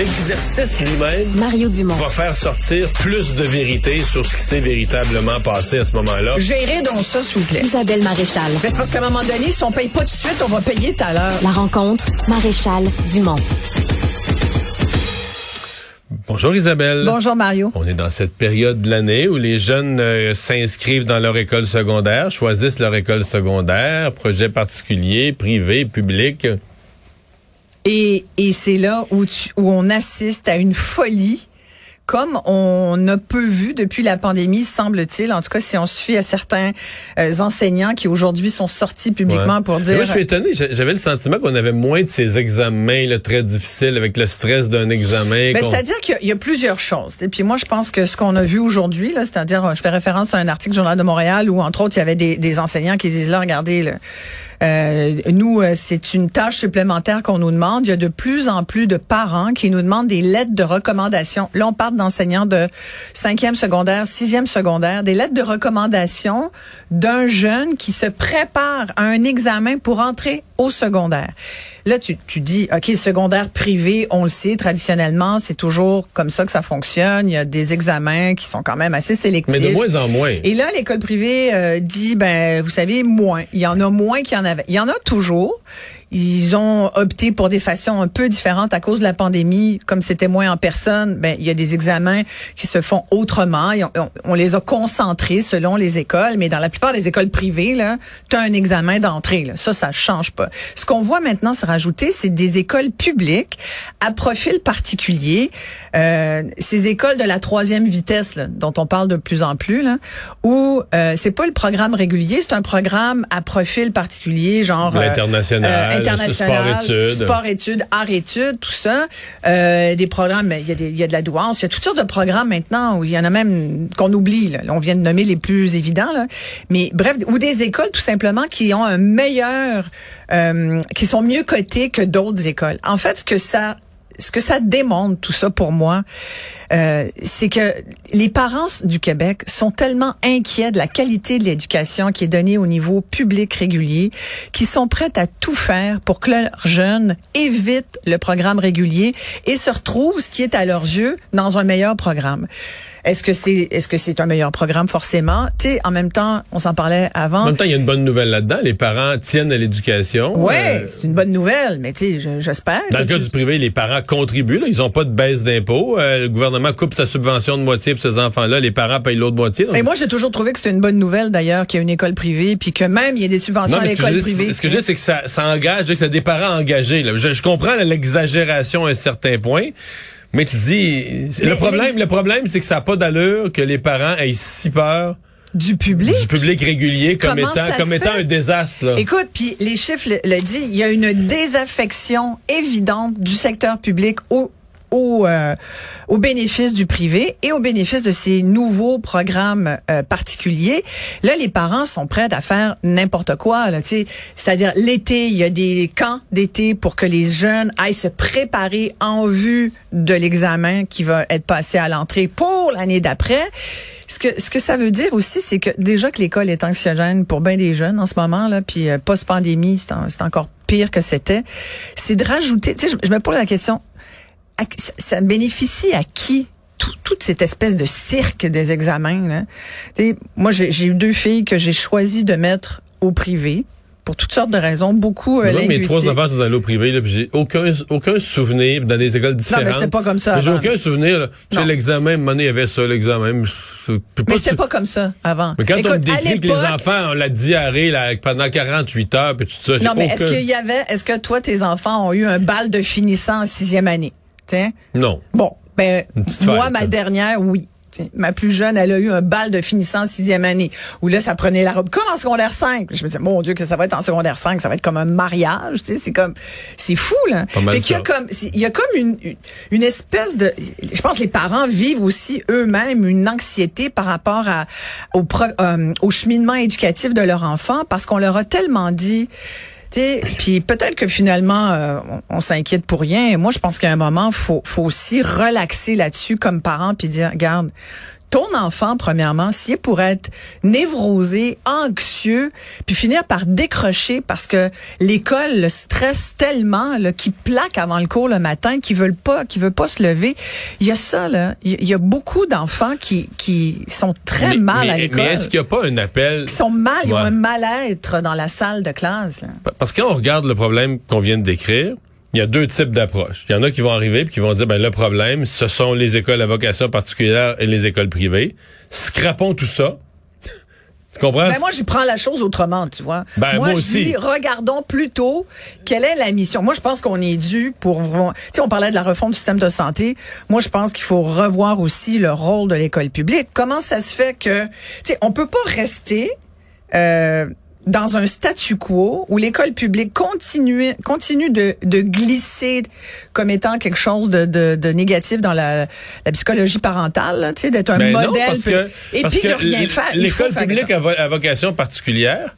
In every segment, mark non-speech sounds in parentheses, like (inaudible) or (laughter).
L'exercice lui-même Mario Dumont. va faire sortir plus de vérité sur ce qui s'est véritablement passé à ce moment-là. Gérez donc ça, s'il vous plaît. Isabelle Maréchal. Mais c'est parce qu'à un moment donné, si on paye pas tout de suite, on va payer tout à l'heure. La rencontre, Maréchal Dumont. Bonjour Isabelle. Bonjour, Mario. On est dans cette période de l'année où les jeunes euh, s'inscrivent dans leur école secondaire, choisissent leur école secondaire, projet particulier, privé, public. Et, et c'est là où, tu, où on assiste à une folie comme on a peu vu depuis la pandémie, semble-t-il. En tout cas, si on se fie à certains euh, enseignants qui aujourd'hui sont sortis publiquement Ouais. pour dire... Moi, je suis étonné. J'a- J'avais le sentiment qu'on avait moins de ces examens là, très difficiles avec le stress d'un examen. Ben, c'est-à-dire qu'il y a- il y, a plusieurs choses. Et puis moi, je pense que ce qu'on a vu aujourd'hui, là, c'est-à-dire, je fais référence à un article du Journal de Montréal où, entre autres, il y avait des, des enseignants qui disent là, regardez, là, euh, nous, euh, c'est une tâche supplémentaire qu'on nous demande. Il y a de plus en plus de parents qui nous demandent des lettres de recommandation. Là, on parle d'enseignants de cinquième secondaire, sixième secondaire, des lettres de recommandation d'un jeune qui se prépare à un examen pour entrer au secondaire. Là, tu, tu dis, OK, secondaire privé, on le sait, traditionnellement, c'est toujours comme ça que ça fonctionne. Il y a des examens qui sont quand même assez sélectifs. Mais de moins en moins. Et là, l'école privée euh, dit, ben, vous savez, moins. Il y en a moins qu'il y en Il y en a toujours. Ils ont opté pour des façons un peu différentes à cause de la pandémie. Comme c'était moins en personne, ben, il y a des examens qui se font autrement. On, on- on les a concentrés selon les écoles. Mais dans la plupart des écoles privées, là, tu as un examen d'entrée. Là. Ça, ça change pas. Ce qu'on voit maintenant se rajouter, c'est des écoles publiques à profil particulier. Euh, ces écoles de la troisième vitesse, là, dont on parle de plus en plus, là, où euh, c'est pas le programme régulier, c'est un programme à profil particulier, genre euh, L'international, international, sport-études. sport-études, art-études, tout ça. Euh, des programmes, mais il y, a des- il y a de la douance, il y a toutes sortes de programmes maintenant où il y en a même qu'on oublie. Là, on vient de nommer les plus évidents, là. mais bref, ou des écoles tout simplement qui ont un meilleur, euh, qui sont mieux cotées que d'autres écoles. En fait, ce que ça ce que ça démontre, tout ça pour moi, euh, c'est que les parents du Québec sont tellement inquiets de la qualité de l'éducation qui est donnée au niveau public régulier, qu'ils sont prêts à tout faire pour que leurs jeunes évitent le programme régulier et se retrouvent, ce qui est à leurs yeux, dans un meilleur programme. Est-ce que c'est est-ce que c'est un meilleur programme forcément? Tu sais, en même temps, on s'en parlait avant. En même temps, il y a une bonne nouvelle là-dedans. Les parents tiennent à l'éducation. Ouais, Euh, c'est une bonne nouvelle, mais tu sais, je- j'espère. Dans le cas tu- du privé, les parents contribuent. là. Ils n'ont pas de baisse d'impôts. Euh, le gouvernement coupe sa subvention de moitié pour ces enfants-là. Les parents payent l'autre moitié. Donc, Et moi, j'ai toujours trouvé que c'est une bonne nouvelle, d'ailleurs, qu'il y a une école privée, puis que même il y a des subventions non, à mais l'école privée. ce que je dis, c'est que ça, ça engage, que tu as des parents engagés. là. Je, je comprends l'exagération à un certain point. Mais tu dis, Mais le problème, le problème, c'est que ça n'a pas d'allure que les parents aient si peur du public. du public régulier comme Comment étant, comme étant un désastre. Là. Écoute, puis les chiffres le, le disent, il y a une désaffection évidente du secteur public au au, euh, au bénéfice du privé et au bénéfice de ces nouveaux programmes euh, particuliers. Là, les parents sont prêts à faire n'importe quoi. Là. C'est-à-dire l'été, il y a des camps d'été pour que les jeunes aillent se préparer en vue de l'examen qui va être passé à l'entrée pour l'année d'après. Ce que, ce que ça veut dire aussi, c'est que déjà que l'école est anxiogène pour bien des jeunes en ce moment, là, puis euh, post-pandémie, c'est en- c'est encore pire que c'était, c'est de rajouter, tu sais, je me pose la question, à- ça, bénéficie à qui? Tout- toute cette espèce de cirque des examens? Là? Moi, j'ai eu deux filles que j'ai choisi de mettre au privé pour toutes sortes de raisons, beaucoup euh, Moi, mes trois enfants sont dans l'eau privée, là, puis j'ai aucun, aucun souvenir dans des écoles Non, différentes. mais c'était pas comme ça J'ai aucun souvenir. là. Non. l'examen, il y avait ça, l'examen. Mais c'était pas comme ça avant. Mais quand on me décrit que les enfants ont la diarrhée là, pendant 48 heures, puis tout ça, Non, mais est-ce qu'il y avait, est-ce que toi, tes enfants ont eu un bal de finissant en sixième année? Non. Bon, ben, moi, fête, ma dernière, oui. T'sais, Ma plus jeune, elle a eu un bal de finissant en sixième année, où là, ça prenait la robe comme en secondaire 5. Je me disais, mon Dieu, que ça va être en secondaire 5, ça va être comme un mariage, tu sais, c'est comme, c'est fou, là. Fait qu'il y a comme, il y a comme une, une- espèce de, je pense que les parents vivent aussi eux-mêmes une anxiété par rapport à, au, pro- euh, au cheminement éducatif de leur enfant, parce qu'on leur a tellement dit, Puis peut-être que finalement, euh, on, s'inquiète pour rien. Moi, je pense qu'à un moment, faut, faut aussi relaxer là-dessus comme parent, puis dire, regarde, ton enfant, premièrement, s'il est pour être névrosé, anxieux, puis finir par décrocher parce que l'école le stresse tellement, qu'il plaque avant le cours le matin, qu'il veulent pas, qu'il veut pas se lever. Il y a ça, là. Il y- a beaucoup d'enfants qui, qui sont très mais, mal mais- à l'école. Mais est-ce qu'il n'y a pas un appel? Qui sont mal, ils ont un mal-être dans la salle de classe, là. Parce que quand on regarde le problème qu'on vient de décrire, il y a deux types d'approches. Il y en a qui vont arriver et qui vont dire, ben le problème, ce sont les écoles à vocation particulière et les écoles privées. Scrapons tout ça. (laughs) tu comprends? Ben moi, je prends la chose autrement, tu vois. Ben, moi je aussi. dis, regardons plutôt quelle est la mission. Moi, je pense qu'on est dû pour... Tu sais, on parlait de la refonte du système de santé. Moi, je pense qu'il faut revoir aussi le rôle de l'école publique. Comment ça se fait que... Tu sais, on peut pas rester... Euh, dans un statu quo où l'école publique continue, continue de, de glisser comme étant quelque chose de, de, de négatif dans la, la psychologie parentale, tu sais, d'être un Ben non, modèle. parce que, et parce puis de rien faire. L'école publique à vocation particulière,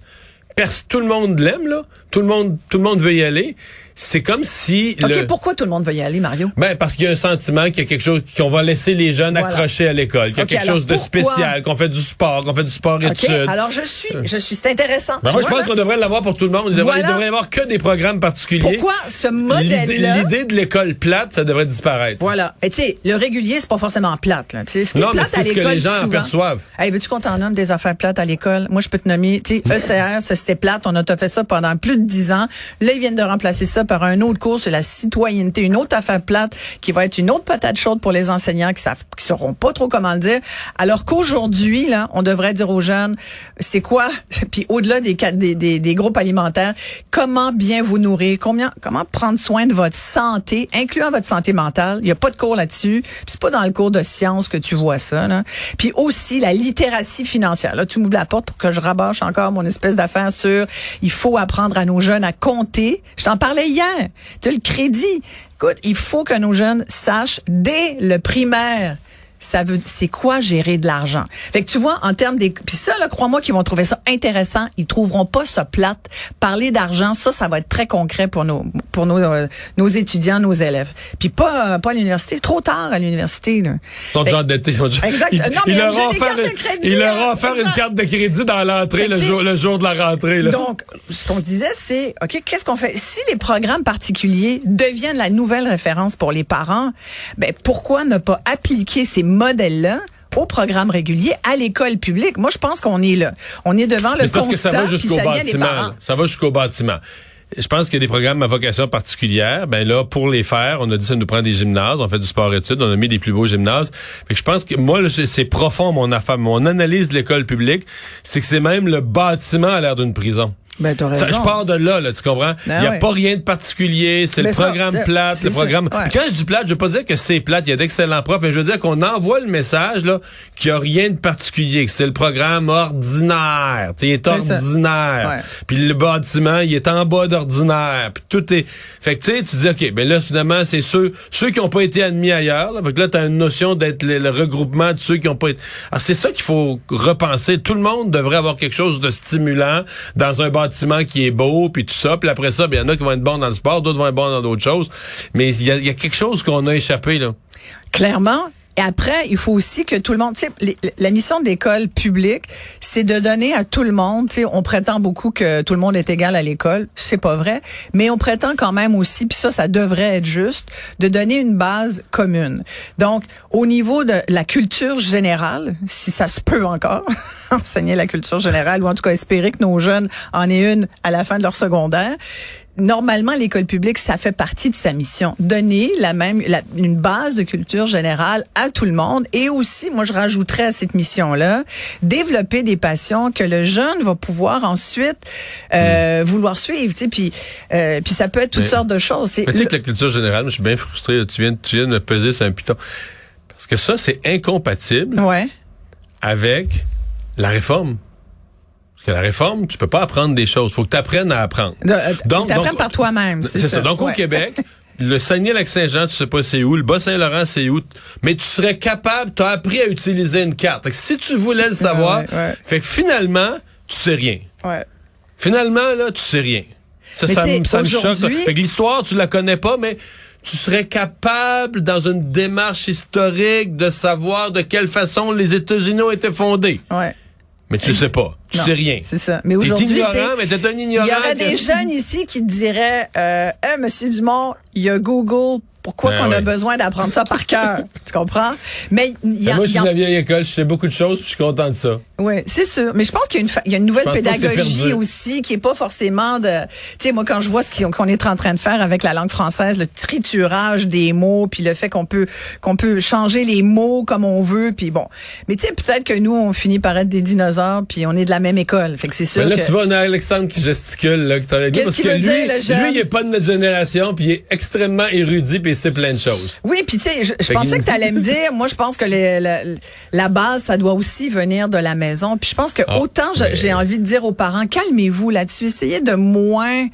tout le monde l'aime, là. Tout le monde, tout le monde veut y aller. C'est comme si OK, le- pourquoi tout le monde veut y aller, Mario? Ben, parce qu'il y a un sentiment qu'il y a quelque chose qu'on va laisser les jeunes Voilà. accrochés à l'école, qu'il y a quelque chose de spécial, qu'on fait du sport, qu'on fait du sport OK, études. alors je suis, je suis, c'est intéressant. Ben, moi, je pense qu'on devrait l'avoir pour tout le monde. Il devrait, Voilà. il devrait y avoir que des programmes particuliers. Pourquoi ce modèle-là? l'idée de l'école plate, ça devrait disparaître. Voilà. Et tu sais, le régulier, c'est pas forcément plate. Là. Tu sais, ce qui Non, est mais plate c'est ce que les gens souvent- aperçoivent. Hey, veux-tu qu'on t'en nomme des affaires plates à l'école? Moi, je peux te nommer, tu sais, ECR, ça c'était plate. On a fait ça pendant plus de dix ans. Là, ils viennent de remplacer par un autre cours sur la citoyenneté, une autre affaire plate qui va être une autre patate chaude pour les enseignants qui savent, qui sauront pas trop comment le dire. Alors qu'aujourd'hui, là, on devrait dire aux jeunes, c'est quoi, (laughs) puis au-delà des, des, des, des groupes alimentaires, comment bien vous nourrir, combien, comment prendre soin de votre santé, incluant votre santé mentale? Il y a pas de cours là-dessus. C'est pas dans le cours de sciences que tu vois ça. Là. Puis aussi la littératie financière. Là, tu m'ouvres la porte pour que je rabâche encore mon espèce d'affaire sur il faut apprendre à nos jeunes à compter. Je t'en parlais Tu as le crédit. Écoute, il faut que nos jeunes sachent dès le primaire ça veut c'est quoi gérer de l'argent? Fait que tu vois en termes des puis ça là crois-moi qu'ils vont trouver ça intéressant, ils trouveront pas ça plate. Parler d'argent, ça ça va être très concret pour nos pour nos euh, nos étudiants, nos élèves. Puis pas euh, pas à l'université, trop tard à l'université là. Sont déjà endettés. Exact. Ils- Non, mais ont leur des offert une- crédit, Ils leur ont offert une carte de crédit dans l'entrée le jour, le jour de la rentrée. Là. Donc, ce qu'on disait, c'est, OK, qu'est-ce qu'on fait? Si les programmes particuliers deviennent la nouvelle référence pour les parents, ben, pourquoi ne pas appliquer ces modèles-là au programme régulier à l'école publique? Moi, je pense qu'on est là. On est devant le parce que ça constat, va jusqu'au bâtiment. Ça va jusqu'au bâtiment. Je pense qu'il y a des programmes à vocation particulière. Ben là, pour les faire, on a dit ça nous prend des gymnases. On fait du sport-études. On a mis des plus beaux gymnases. Fait que je pense que moi, c'est profond mon affaire. Mon analyse de l'école publique, c'est que c'est même le bâtiment à l'air d'une prison. Ben, Ça, je pars de là, là, tu comprends? Il Ben n'y a ouais. pas rien de particulier, c'est le ça, programme c'est- plate, le ça, programme... ouais. Quand je dis plate, je veux pas dire que c'est plate, il y a d'excellents profs, mais je veux dire qu'on envoie le message, là, qu'il n'y a rien de particulier, que c'est le programme ordinaire, tu sais, il est C'est ça. ordinaire. Puis le bâtiment, il est en bas d'ordinaire, puis tout est... Fait que tu sais, tu dis, OK, ben là, finalement, c'est ceux ceux qui n'ont pas été admis ailleurs, là, fait que là, t'as une notion d'être le, le regroupement de ceux qui n'ont pas été... Alors, c'est ça qu'il faut repenser. Tout le monde devrait avoir quelque chose de stimulant dans un bâtiment qui est beau, puis tout ça. Puis après ça, ben, il y en a qui vont être bons dans le sport, d'autres vont être bons dans d'autres choses. Mais il y y a quelque chose qu'on a échappé, là. Clairement, Et après, il faut aussi que tout le monde, les- la mission d'école publique, c'est de donner à tout le monde, on prétend beaucoup que tout le monde est égal à l'école, c'est pas vrai, mais on prétend quand même aussi, puis ça, ça devrait être juste, de donner une base commune. Donc, au niveau de la culture générale, si ça se peut encore, (laughs) enseigner la culture générale, ou en tout cas espérer que nos jeunes en aient une à la fin de leur secondaire, Normalement, l'école publique, ça fait partie de sa mission. Donner la même, la- une base de culture générale à tout le monde. Et aussi, moi, je rajouterais à cette mission-là, développer des passions que le jeune va pouvoir ensuite euh, vouloir suivre. Tu sais, puis, euh, puis ça peut être toutes Mais- sortes de choses. tu sais. Mais tu sais Le- que la culture générale, je suis bien frustré. Tu viens, tu viens de me peser sur un piton. Parce que ça, c'est incompatible Ouais. avec la réforme. Parce que la réforme, tu peux pas apprendre des choses. faut que tu apprennes à apprendre. Euh, Donc- t'apprends donc- par toi-même. C'est ça. Donc, au. Québec, (laughs) le Saguenay-Lac-Saint-Jean, tu sais pas c'est où, le Bas-Saint-Laurent, c'est où, mais tu serais capable, tu as appris à utiliser une carte. Fait que si tu voulais le savoir, ouais, ouais. fait que finalement, tu sais rien. Ouais. Finalement, là, tu sais rien. Ça, Mais ça, tu me- ça me choque. ça. Fait que l'histoire, tu la connais pas, mais tu serais capable, dans une démarche historique, de savoir de quelle façon les États-Unis ont été fondés. Ouais. Mais tu sais pas. Tu Non, sais rien. C'est ça. Mais aujourd'hui, tu sais, ignorant, mais t'es un il ignorant. y aurait que- des jeunes ici qui te diraient, euh, Hey, Monsieur Dumont, il y a Google. Pourquoi Ben qu'on a besoin d'apprendre ça par cœur? (laughs) tu comprends? Mais y Ben, a, moi, je suis de la vieille école, je sais beaucoup de choses, puis je suis content de ça. Oui, c'est sûr. Mais je pense qu'il y a une, fa- il y a une nouvelle pédagogie aussi qui est pas forcément de. Tu sais, moi quand je vois ce qu'on est en train de faire avec la langue française, le triturage des mots, puis le fait qu'on peut qu'on peut changer les mots comme on veut, puis bon. Mais tu sais, peut-être que nous on finit par être des dinosaures, puis on est de la même école. Fait que c'est sûr Mais là, que. tu vois, on a Alexandre qui gesticule, là, que Qu'est-ce parce qu'il que veut lui, dire, le jeune? lui, il est pas de notre génération, puis il est extrêmement érudit, puis sait plein de choses. Oui, puis tu sais, je, pensais que tu allais me (laughs) dire, moi je pense que les- la, la base, ça doit aussi venir de la maison. Puis je pense que Ah, autant mais- j'ai envie de dire aux parents, calmez-vous là-dessus, essayez de moins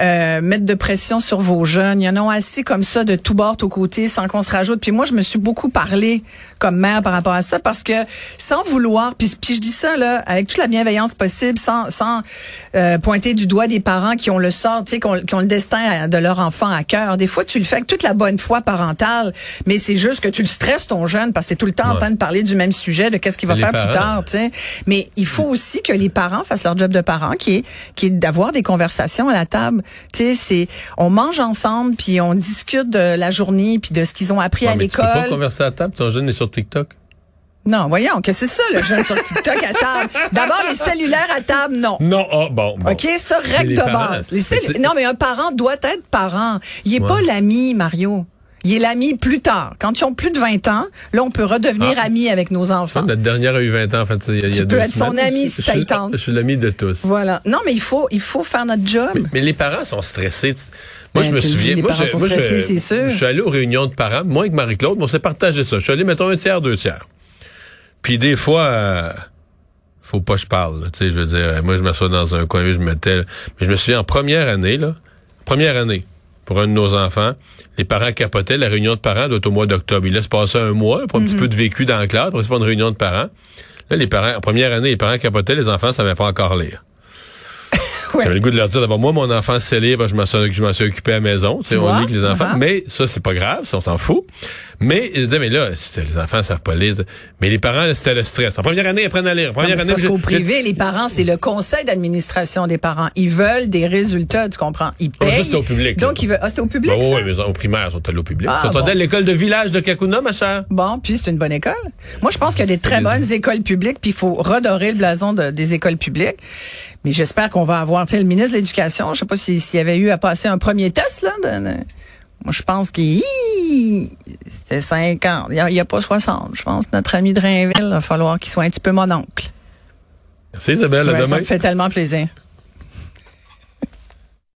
euh, mettre de pression sur vos jeunes. Il y en a assez comme ça de tout bord, tout côté, sans qu'on se rajoute. Puis moi, je me suis beaucoup parlé comme mère par rapport à ça parce que sans vouloir, puis, puis je dis ça là avec toute la bienveillance possible, sans, sans euh, pointer du doigt des parents qui ont le sort, tu sais, qui ont, qui ont le destin de leur enfant à cœur. Des fois, tu le fais avec toute la bonne foi parentale, mais c'est juste que tu le stresses ton jeune parce que t'es tout le temps en train de parler du même sujet, de qu'est-ce qu'il va Les faire plus tard, tu sais. Mais il faut aussi que les parents fassent leur job de parents, qui est, qui est d'avoir des conversations à la table. Tu sais, c'est, on mange ensemble, puis on discute de la journée, puis de ce qu'ils ont appris Ouais, à mais tu peux pas l'école. converser à table, ton jeune est sur TikTok. Non, voyons, que c'est ça, le jeune sur TikTok à table. D'abord, les cellulaires à table, non. Non, ah, bon, bon. OK, ça, règle de base. Les c'est- cellu- non, mais un parent doit être parent. Il est Ouais. pas l'ami, Mario. Il est l'ami plus tard. Quand ils ont plus de 20 ans, là, on peut redevenir Ah. amis avec nos enfants. Notre dernière a eu 20 ans, en fait. Il y a, il y a Tu deux peux être son ami si ça suis- y tente. Je suis l'ami de tous. Voilà. Non, mais il faut, il faut faire notre job. Mais, mais les parents sont stressés. Moi, Ben, je me dis, souviens. les moi, parents je, moi, stressés, c'est sûr. Je suis allé aux réunions de parents, moi et Marie-Claude, mais on s'est partagé ça. Je suis allé, mettons, un tiers, deux tiers. Puis des fois, euh, faut pas que je parle. Tu sais, je veux dire, moi, je m'assois dans un coin, je me tais. Mais je me souviens, en première année, là, première année, pour un de nos enfants, les parents capotaient. La réunion de parents doit être au mois d'octobre. Ils laissent passer un mois pour un Mhm. petit peu de vécu dans la classe, pour faire une réunion de parents. Là, les parents, en première année, les parents capotaient, les enfants savaient pas encore lire. (laughs) Ouais. J'avais le goût de leur dire d'abord, moi, mon enfant lire, ben, je m'en suis, occupé à la maison. Tu sais, on lit avec les enfants. Uh-huh. Mais ça, c'est pas grave, ça, on s'en fout. Mais, je disais, mais là, les enfants savent pas lire. Mais les parents, c'était le stress. En première année, ils apprennent à lire. En Non, première c'est année, parce qu'au privé, les parents, c'est le conseil d'administration des parents. Ils veulent des résultats, tu comprends? Ils ça, payent. c'était au public, là. Donc, ils veulent. Ah, c'était au public, Ben oui, mais au primaire, ils sont allés au public. Ah, ils sont allés bon. à l'école de village de Kakuna, ma chère. Bon, puis c'est une bonne école. Moi, je pense qu'il y a des très bonnes écoles publiques, puis il faut redorer le blason de- des écoles publiques. Mais j'espère qu'on va avoir, tu sais, le ministre de l'Éducation, je sais pas si- s'il y avait eu à passer un premier test, là. de- de- moi, je pense qu'il c'était 50. Il n'y a, pas 60. Je pense que notre ami de Rainville, il va falloir qu'il soit un petit peu mon oncle. C'est Isabelle, à Ouais, ça demain. me fait tellement plaisir.